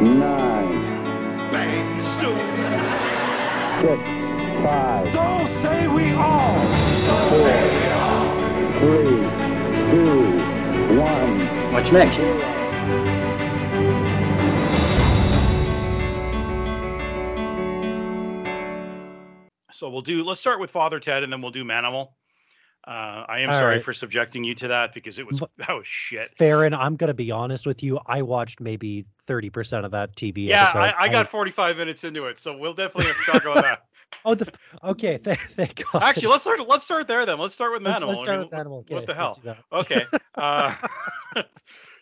nine, Bang, six, five, So say we all. four, three, two, one. What's next? So we'll do. Let's start with Father Ted, and then we'll do Manimal. Uh, I am All sorry right. for subjecting you to that because it was But- that was shit. Farron, I'm gonna be honest with you. I watched maybe 30% of that TV Yeah, episode. I, I got 45 minutes into it, so we'll definitely have to talk about that. Oh, the, okay. Thank, thank God. Actually, let's start. Let's start there then. Let's start with let's, Manimal. let's I start mean, with animal. what the hell? let's. Okay. Uh,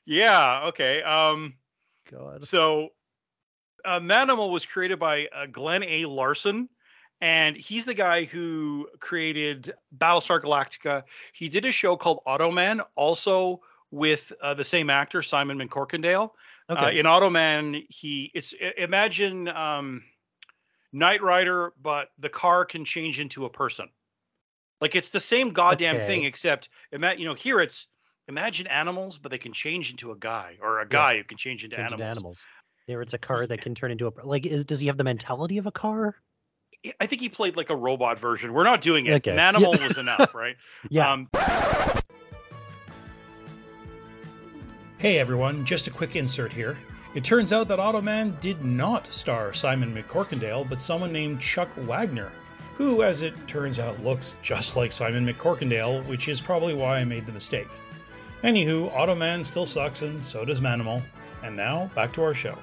yeah. Okay. Um. God. So, uh, Manimal was created by uh, Glenn A. Larson, and he's the guy who created Battlestar Galactica. He did a show called Automan, also with uh, the same actor Simon McCorkindale. Uh, Okay. in Automan, he it's imagine um, Knight Rider, but the car can change into a person. Like it's the same goddamn thing, Okay. except ima- you know here it's imagine animals, but they can change into a guy, or a guy who can change into Change into animals. animals. There, it's a car that can turn into a like. Is does he have the mentality of a car? I- I think he played like a robot version. We're not doing it. Okay. An Yeah. animal was enough, right? Yeah. Um, Hey everyone, just a quick insert here. It turns out that Automan did not star Simon McCorkindale, but someone named Chuck Wagner, who, as it turns out, looks just like Simon McCorkindale, which is probably why I made the mistake. Anywho, Automan still sucks, and so does Manimal. And now, back to our show.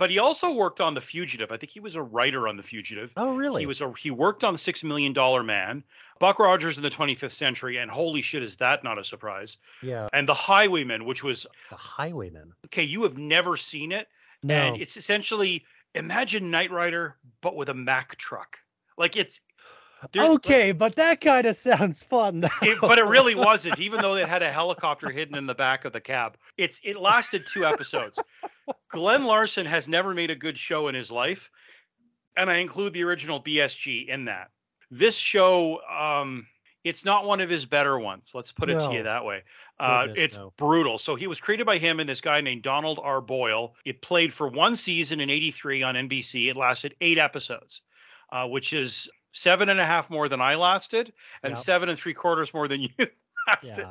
But he also worked on The Fugitive. I think he was a writer on The Fugitive. oh, really? He was a he worked on the Six Million Dollar Man, Buck Rogers in the 25th Century, and holy shit, is that not a surprise? yeah. And The Highwayman, which was The Highwayman. okay. You have never seen it, No. and it's essentially imagine Knight Rider but with a Mack truck. Like it's there's- okay, but that kind of sounds fun. it, but it really wasn't, even though it had a helicopter hidden in the back of the cab. It's it lasted two episodes. Glenn Larson has never made a good show in his life, and I include the original BSG in that. This show, um, it's not one of his better ones. Let's put it to you that way. Uh, Goodness, it's no. brutal. So he was created by him and this guy named Donald R. Boyle. It played for one season in '83 on NBC. It lasted eight episodes, uh, which is seven and a half more than I lasted, and Yep. seven and three quarters more than you lasted. Yeah.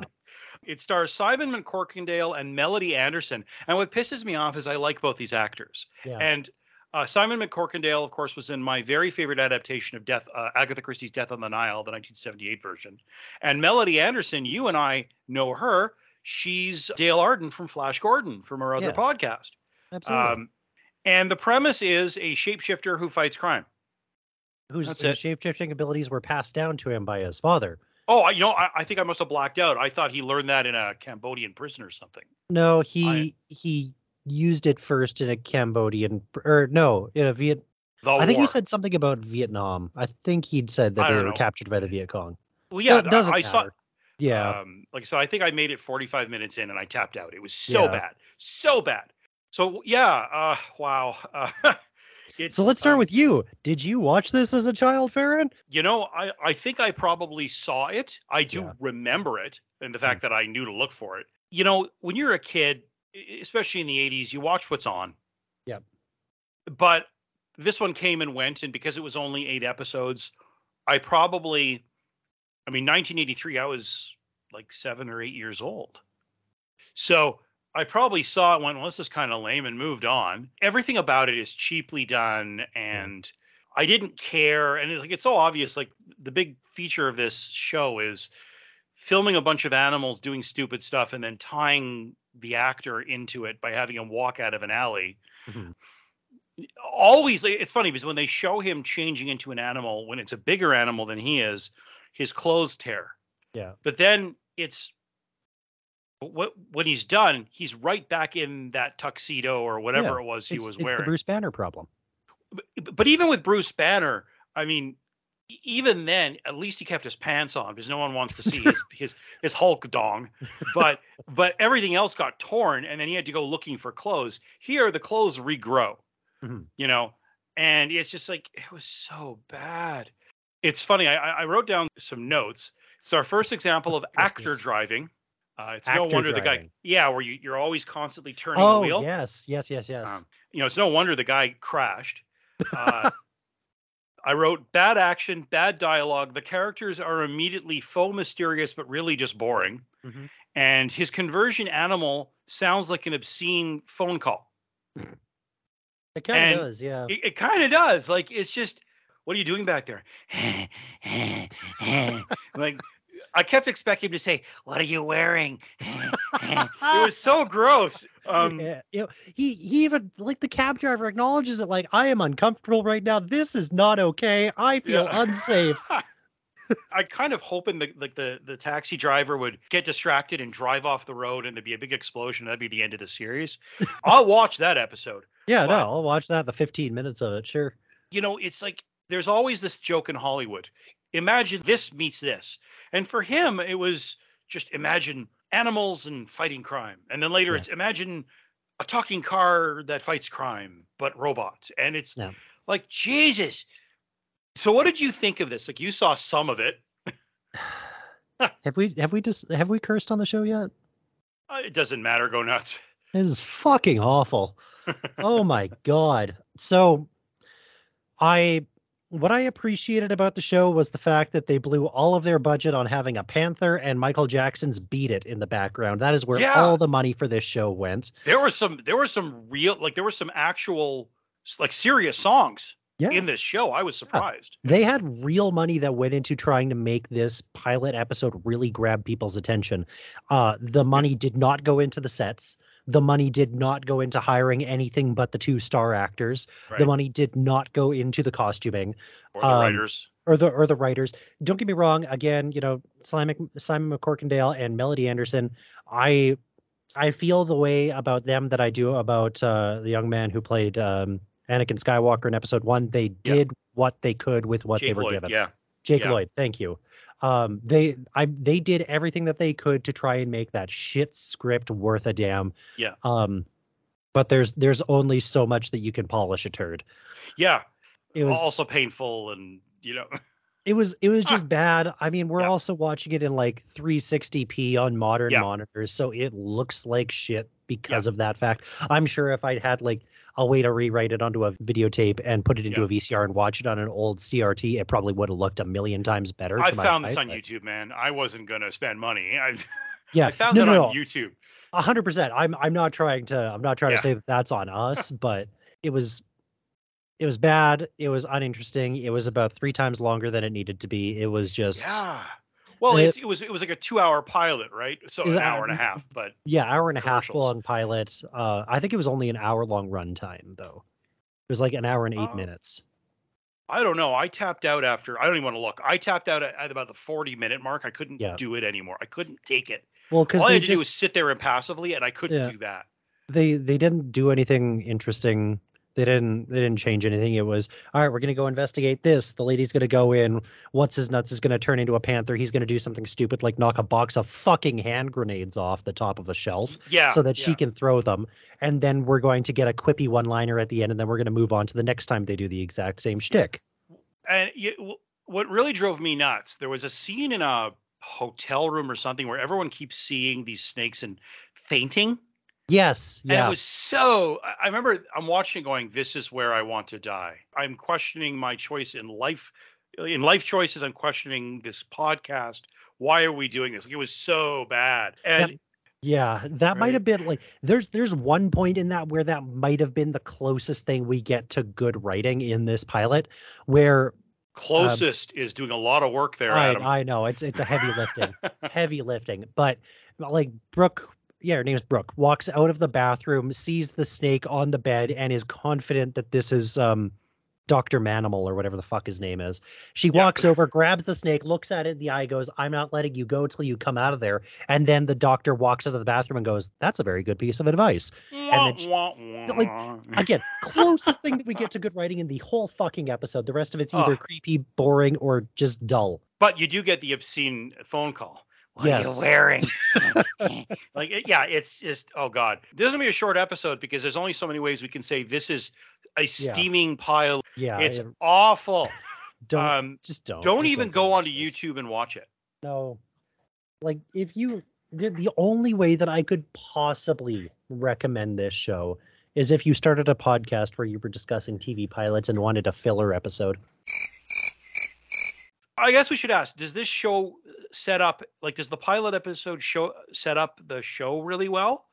It stars Simon McCorkindale and Melody Anderson. And what pisses me off is I like both these actors. Yeah. And uh, Simon McCorkindale, of course, was in my very favorite adaptation of Death, uh, Agatha Christie's Death on the Nile, the 1978 version. And Melody Anderson, you and I know her. She's Dale Arden from Flash Gordon from our other Yeah. podcast. Absolutely. Um, and the premise is a shapeshifter who fights crime. whose shape-shifting abilities were passed down to him by his father. Oh, I- you know, I, I think I must have blacked out. I thought he learned that in a Cambodian prison or something. No, he he used it first in a Cambodian or no, in a Viet. I think war. he said something about Vietnam. I think he'd said that they don't were captured by the Viet Cong. Well, yeah, it doesn't I, I saw. Yeah. Um, like so, I think I made it 45 minutes in and I tapped out. It was so Yeah. bad, so bad. So yeah, uh, wow. Uh, so let's start um, with you. Did you watch this as a child, Farron? You know, I I think I probably saw it. I do Yeah. Hmm. remember it, and the fact that I knew to look for it. You know, when you're a kid, especially in the 80s, you watch what's on. Yep. But this one came and went, and because it was only eight episodes, I probably, I mean, 1983, I was like seven or eight years old. So I probably saw it, went, well, this is kind of lame, and moved on. Everything about it is cheaply done, and I didn't care. And it's like, it's so obvious. Like, the big feature of this show is filming a bunch of animals doing stupid stuff and then tying the actor into it by having him walk out of an alley Mhm. always it's funny because when they show him changing into an animal when it's a bigger animal than he is his clothes tear Yeah. but then it's what when he's done he's right back in that tuxedo or whatever Yeah, it was he it's, was it's wearing the Bruce Banner problem. but, but even with Bruce Banner, I mean, even then, at least he kept his pants on because no one wants to see his his his Hulk dong. But but everything else got torn, and then he had to go looking for clothes. Here, the clothes regrow, Mhm. you know, and it's just like it was so bad. It's funny. I, I wrote down some notes. It's our first example of actor driving. Uh, it's no Actor wonder the guy, yeah, where you, you're always constantly turning the Oh wheel. yes, yes, yes, yes. Um, you know, it's no wonder the guy crashed. Uh, I wrote bad action, bad dialogue. The characters are immediately faux mysterious, but really just boring. Mhm. And his conversion animal sounds like an obscene phone call. it kind of does, yeah. It, it kind of does. Like it's just, what are you doing back there? like I kept expecting him to say, "What are you wearing?" it was so gross. Um, yeah, you know, he he even like the cab driver acknowledges it. Like, I am uncomfortable right now. This is not okay. I feel Yeah. unsafe. I kind of hoping the like the the taxi driver would get distracted and drive off the road, and there'd be a big explosion. That'd be the end of the series. I'll watch that episode. Yeah, But- no, I'll watch that. The 15 minutes of it, sure. You know, it's like there's always this joke in Hollywood. Imagine this meets this, and for him, it was just imagine animals and fighting crime, and then later Yeah. it's imagine a talking car that fights crime but robots, and it's Yeah. like Jesus. So, what did you think of this? Like, you saw some of it. Have we have we just have we cursed on the show yet? Uh, It doesn't matter. Go nuts. It is fucking awful. oh my god. So I what I appreciated about the show was the fact that they blew all of their budget on having a panther and Michael Jackson's Beat It in the background. That is where Yeah. all the money for this show went. there were some there were some real like there were some actual like serious songs Yeah. in this show i was surprised They had real money that went into trying to make this pilot episode really grab people's attention. Uh, the money did not go into the sets. The money did not go into hiring anything but the two star actors. The money did not go into the costuming or the um, writers or the or the writers. Don't get me wrong. Again, you know Simon Simon McCorkindale and Melody Anderson. I I feel the way about them that I do about uh, the young man who played um, Anakin Skywalker in Episode One. They Yeah. did what they could with what they were Lloyd, given. yeah Jake Yeah. Lloyd, thank you. Um, they I they did everything that they could to try and make that shit script worth a damn. Yeah. Um, but there's there's only so much that you can polish a turd. yeah It was also painful and you know it was it was Ah. just bad. I mean, we're Yeah. also watching it in like 360p on modern Yeah. monitors, so it looks like shit because of that fact. I'm sure if I'd had like a way to rewrite it onto a videotape and put it into Yeah. a VCR and watch it on an old CRT, it probably would have looked a million times better. i to my found this on but- youtube man i wasn't gonna spend money i, Yeah, I found no, that no, on no. youtube A hundred percent. I'm I'm not trying to I'm not trying Yeah. to say that that's on us, but it was it was bad. It was uninteresting. It was about three times longer than it needed to be. It was just yeah well It- it's, it was it was like a two hour pilot right so an hour and a half but yeah, hour and a half Commercials. long pilot. Uh, I think it was only an hour long runtime though. It was like an hour and eight Oh. minutes. I don't know. I tapped out after. I don't even want to look. I tapped out at, at about the forty minute mark. I couldn't Yeah. do it anymore. I couldn't take it. Well, because All I had to do was sit there impassively, and I couldn't Yeah. do that. they they didn't do anything interesting. They didn't they didn't change anything. It was all right. We're gonna go investigate this. The lady's gonna go in. What's his nuts is gonna turn into a panther. He's gonna do something stupid like knock a box of fucking hand grenades off the top of a shelf Yeah. so that she can throw them. And then we're going to get a quippy one liner at the end, and then we're gonna move on to the next time they do the exact same shtick. And you, what really drove me nuts, there was a scene in a hotel room or something where everyone keeps seeing these snakes and fainting. Yes. And Yeah. it was so. I- remember I'm watching, going, "This is where I want to die." I'm questioning my choice in life. In life choices, I'm questioning this podcast. Why are we doing this? Like, it was so bad. And Yeah, that might have been like there's there's one point in that where that might have been the closest thing we get to good writing in this pilot where um, closest is doing a lot of work there, I, Adam. I know it's it's a heavy lifting. heavy lifting. But like Brooke, yeah, her name is Brooke, walks out of the bathroom, sees the snake on the bed, and is confident that this is um Dr. Manimal or whatever the fuck his name is. She Yeah. walks over, grabs the snake, looks at it in the eye, goes, I'm not letting you go till you come out of there. And then the doctor walks out of the bathroom and goes, That's a very good piece of advice. then she- like. Again, closest thing that we get to good writing in the whole fucking episode. The rest of it's either creepy, boring, or just dull. but you do get the obscene phone call. What Yes. are you wearing? like, yeah, it's just oh god. This is gonna be a short episode because there's only so many ways we can say this is a steaming pile. Yeah. it's it- awful. don't Um, just don't. don't just even do go onto this. YouTube and watch it. No. Like if you the, the only way that I could possibly recommend this show is if you started a podcast where you were discussing TV pilots and wanted a filler episode. I guess we should ask: Does this show set up like does the pilot episode show set up the show really well?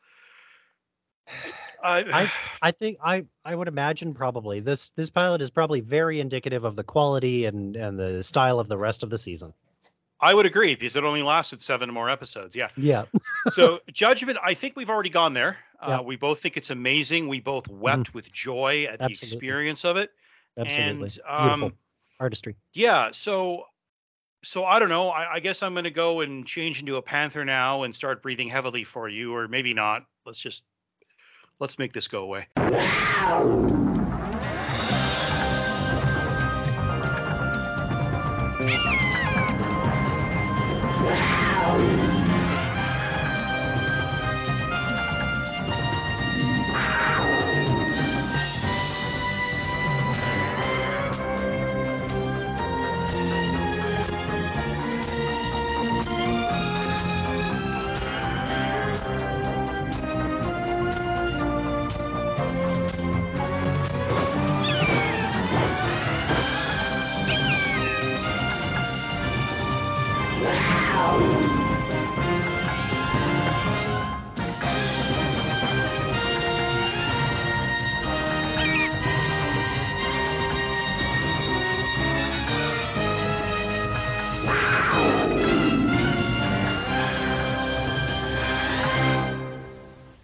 I, I think I I would imagine probably this this pilot is probably very indicative of the quality and and the style of the rest of the season. I would agree because it only lasted seven more episodes. Yeah. Yeah. So judgment, I think we've already gone there. Yeah. Uh, we both think it's amazing. We both wept with joy at the experience of it. Absolutely. And um, Beautiful artistry. yeah, so so I don't know. I, I guess I'm gonna go and change into a panther now and start breathing heavily for you, or maybe not. Let's just let's make this go away.